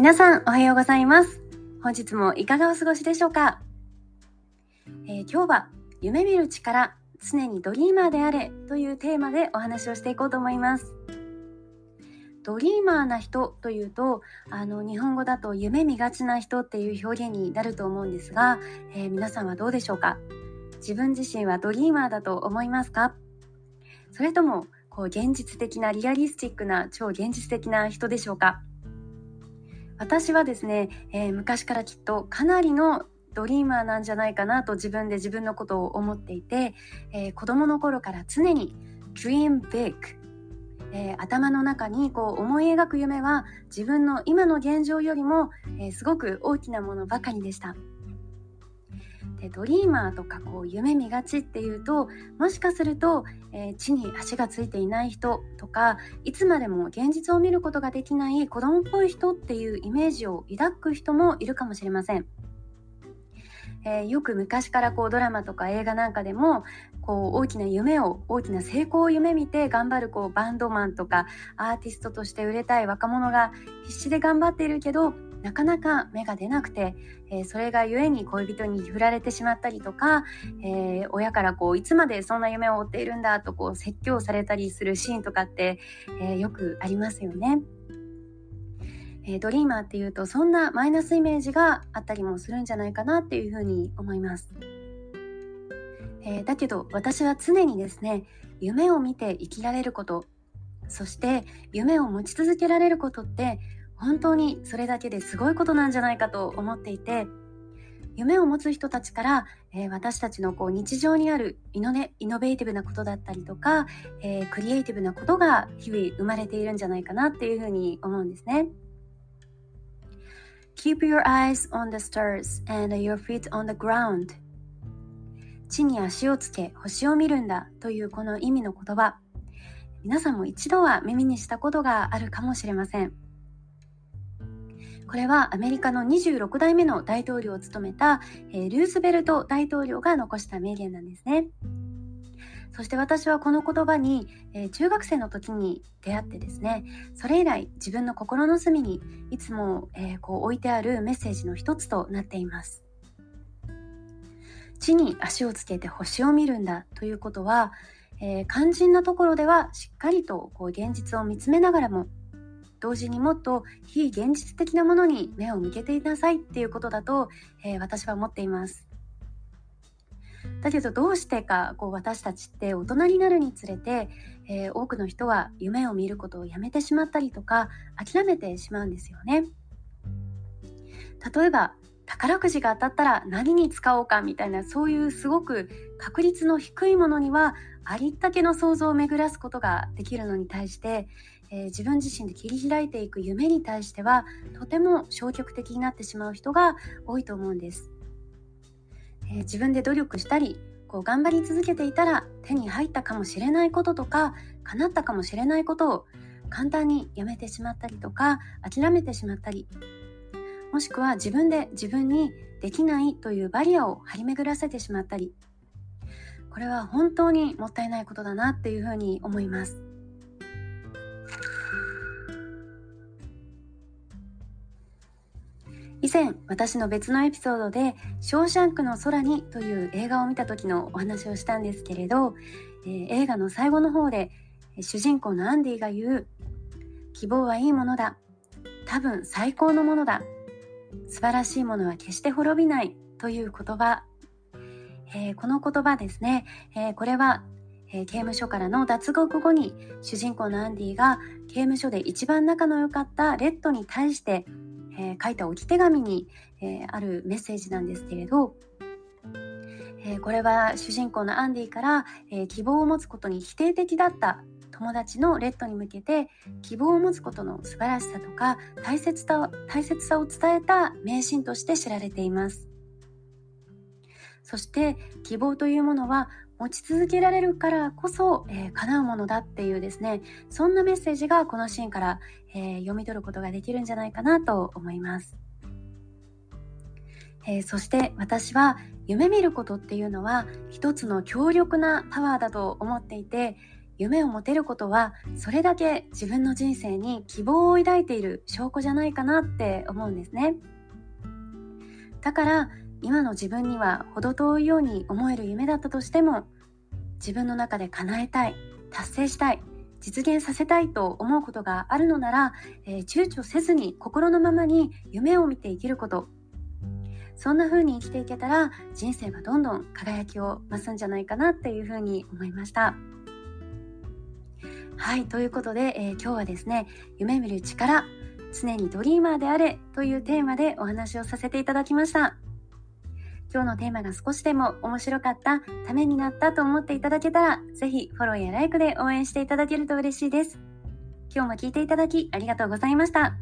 皆さんおはようございます。本日もいかがお過ごしでしょうか、えー、今日は夢見る力常にドリーマーであれというテーマでお話をしていこうと思います。ドリーマーな人というとあの日本語だと夢見がちな人っていう表現になると思うんですが、えー、皆さんはどうでしょうか？自分自身はドリーマーだと思いますか？それともこう現実的なリアリスティックな超現実的な人でしょうか？私はですね、えー、昔からきっとかなりのドリーマーなんじゃないかなと自分で自分のことを思っていて、えー、子供の頃から常に Dream Big えー、頭の中にこう思い描く夢は自分の今の現状よりも、えー、すごく大きなものばかりでした。でドリーマーとかこう夢見がちっていうともしかすると、えー、地に足がついていない人とかいつまでも現実を見ることができない子供っぽい人っていうイメージを抱く人もいるかもしれません。えー、よく昔からこうドラマとか映画なんかでもこう大きな夢を大きな成功を夢見て頑張るこうバンドマンとかアーティストとして売れたい若者が必死で頑張っているけどなかなか芽が出なくて、えー、それがゆえに恋人に振られてしまったりとか、えー、親からこういつまでそんな夢を追っているんだとこう説教されたりするシーンとかって、えー、よくありますよね。えドリーマーっていうとそんなマイナスイメージがあったりもするんじゃないかなっていうふうに思います。えだけど私は常にですね夢を見て生きられることそして夢を持ち続けられることって本当にそれだけですごいことなんじゃないかと思っていて夢を持つ人たちから、えー、私たちのこう日常にあるイノ,、ね、イノベーティブなことだったりとか、えー、クリエイティブなことが日々生まれているんじゃないかなっていうふうに思うんですね。Keep your eyes on the stars and your feet on the ground 地に足をつけ星を見るんだというこの意味の言葉皆さんも一度は耳にしたことがあるかもしれません。これはアメリカの26代目の大統領を務めた、えー、ルーズベルト大統領が残した名言なんですね。そして私はこの言葉に、えー、中学生の時に出会ってですねそれ以来自分の心の隅にいつも、えー、こう置いてあるメッセージの一つとなっています地に足をつけて星を見るんだということは、えー、肝心なところではしっかりとこう現実を見つめながらも同時にもっと非現実的なものに目を向けていなさいっていうことだと、えー、私は思っていますだけどどうしてかこう私たちって大人になるにつれて、えー、多くの人は夢を見ることをやめてしまったりとか諦めてしまうんですよね。例えば宝くじが当たったら何に使おうかみたいなそういうすごく確率の低いものにはありったけの想像を巡らすことができるのに対して、えー、自分自身で切り開いていく夢に対してはとても消極的になってしまう人が多いと思うんです。えー、自分で努力したりこう頑張り続けていたら手に入ったかもしれないこととか叶ったかもしれないことを簡単にやめてしまったりとか諦めてしまったりもしくは自分で自分にできないというバリアを張り巡らせてしまったりこれは本当にもったいないことだなっていうふうに思います。以前私の別のエピソードで「ショーシャンクの空に」という映画を見た時のお話をしたんですけれど、えー、映画の最後の方で主人公のアンディが言う「希望はいいものだ。多分最高のものだ。素晴らしいものは決して滅びない」という言葉、えー、この言葉ですね、えー、これはえ、刑務所からの脱獄後に主人公のアンディが刑務所で一番仲の良かったレッドに対してえー、書いた置き手紙に、えー、あるメッセージなんですけれど、えー、これは主人公のアンディから、え希望を持つことに否定的だった友達のレッドに向けて希望を持つことの素晴らしさとか大切さ大切さを伝えた名シーンとして知られています。そして希望というものは持ち続けられるからこそ、えー、叶うものだっていうですねそんなメッセージがこのシーンから、えー、読み取ることができるんじゃないかなと思います、えー、そして私は夢見ることっていうのは一つの強力なパワーだと思っていて夢を持てることはそれだけ自分の人生に希望を抱いている証拠じゃないかなって思うんですね。だから今の自分には程遠いように思える夢だったとしても自分の中で叶えたい達成したい実現させたいと思うことがあるのなら、えー、躊躇せずに心のままに夢を見て生きることそんな風に生きていけたら人生はどんどん輝きを増すんじゃないかなっていう風に思いました。はい、ということで、えー、今日はですね、夢見る力、常にドリーマーであれというテーマでお話をさせていただきました。今日のテーマが少しでも面白かった、ためになったと思っていただけたら、ぜひフォローやライクで応援していただけると嬉しいです。今日も聞いていただきありがとうございました。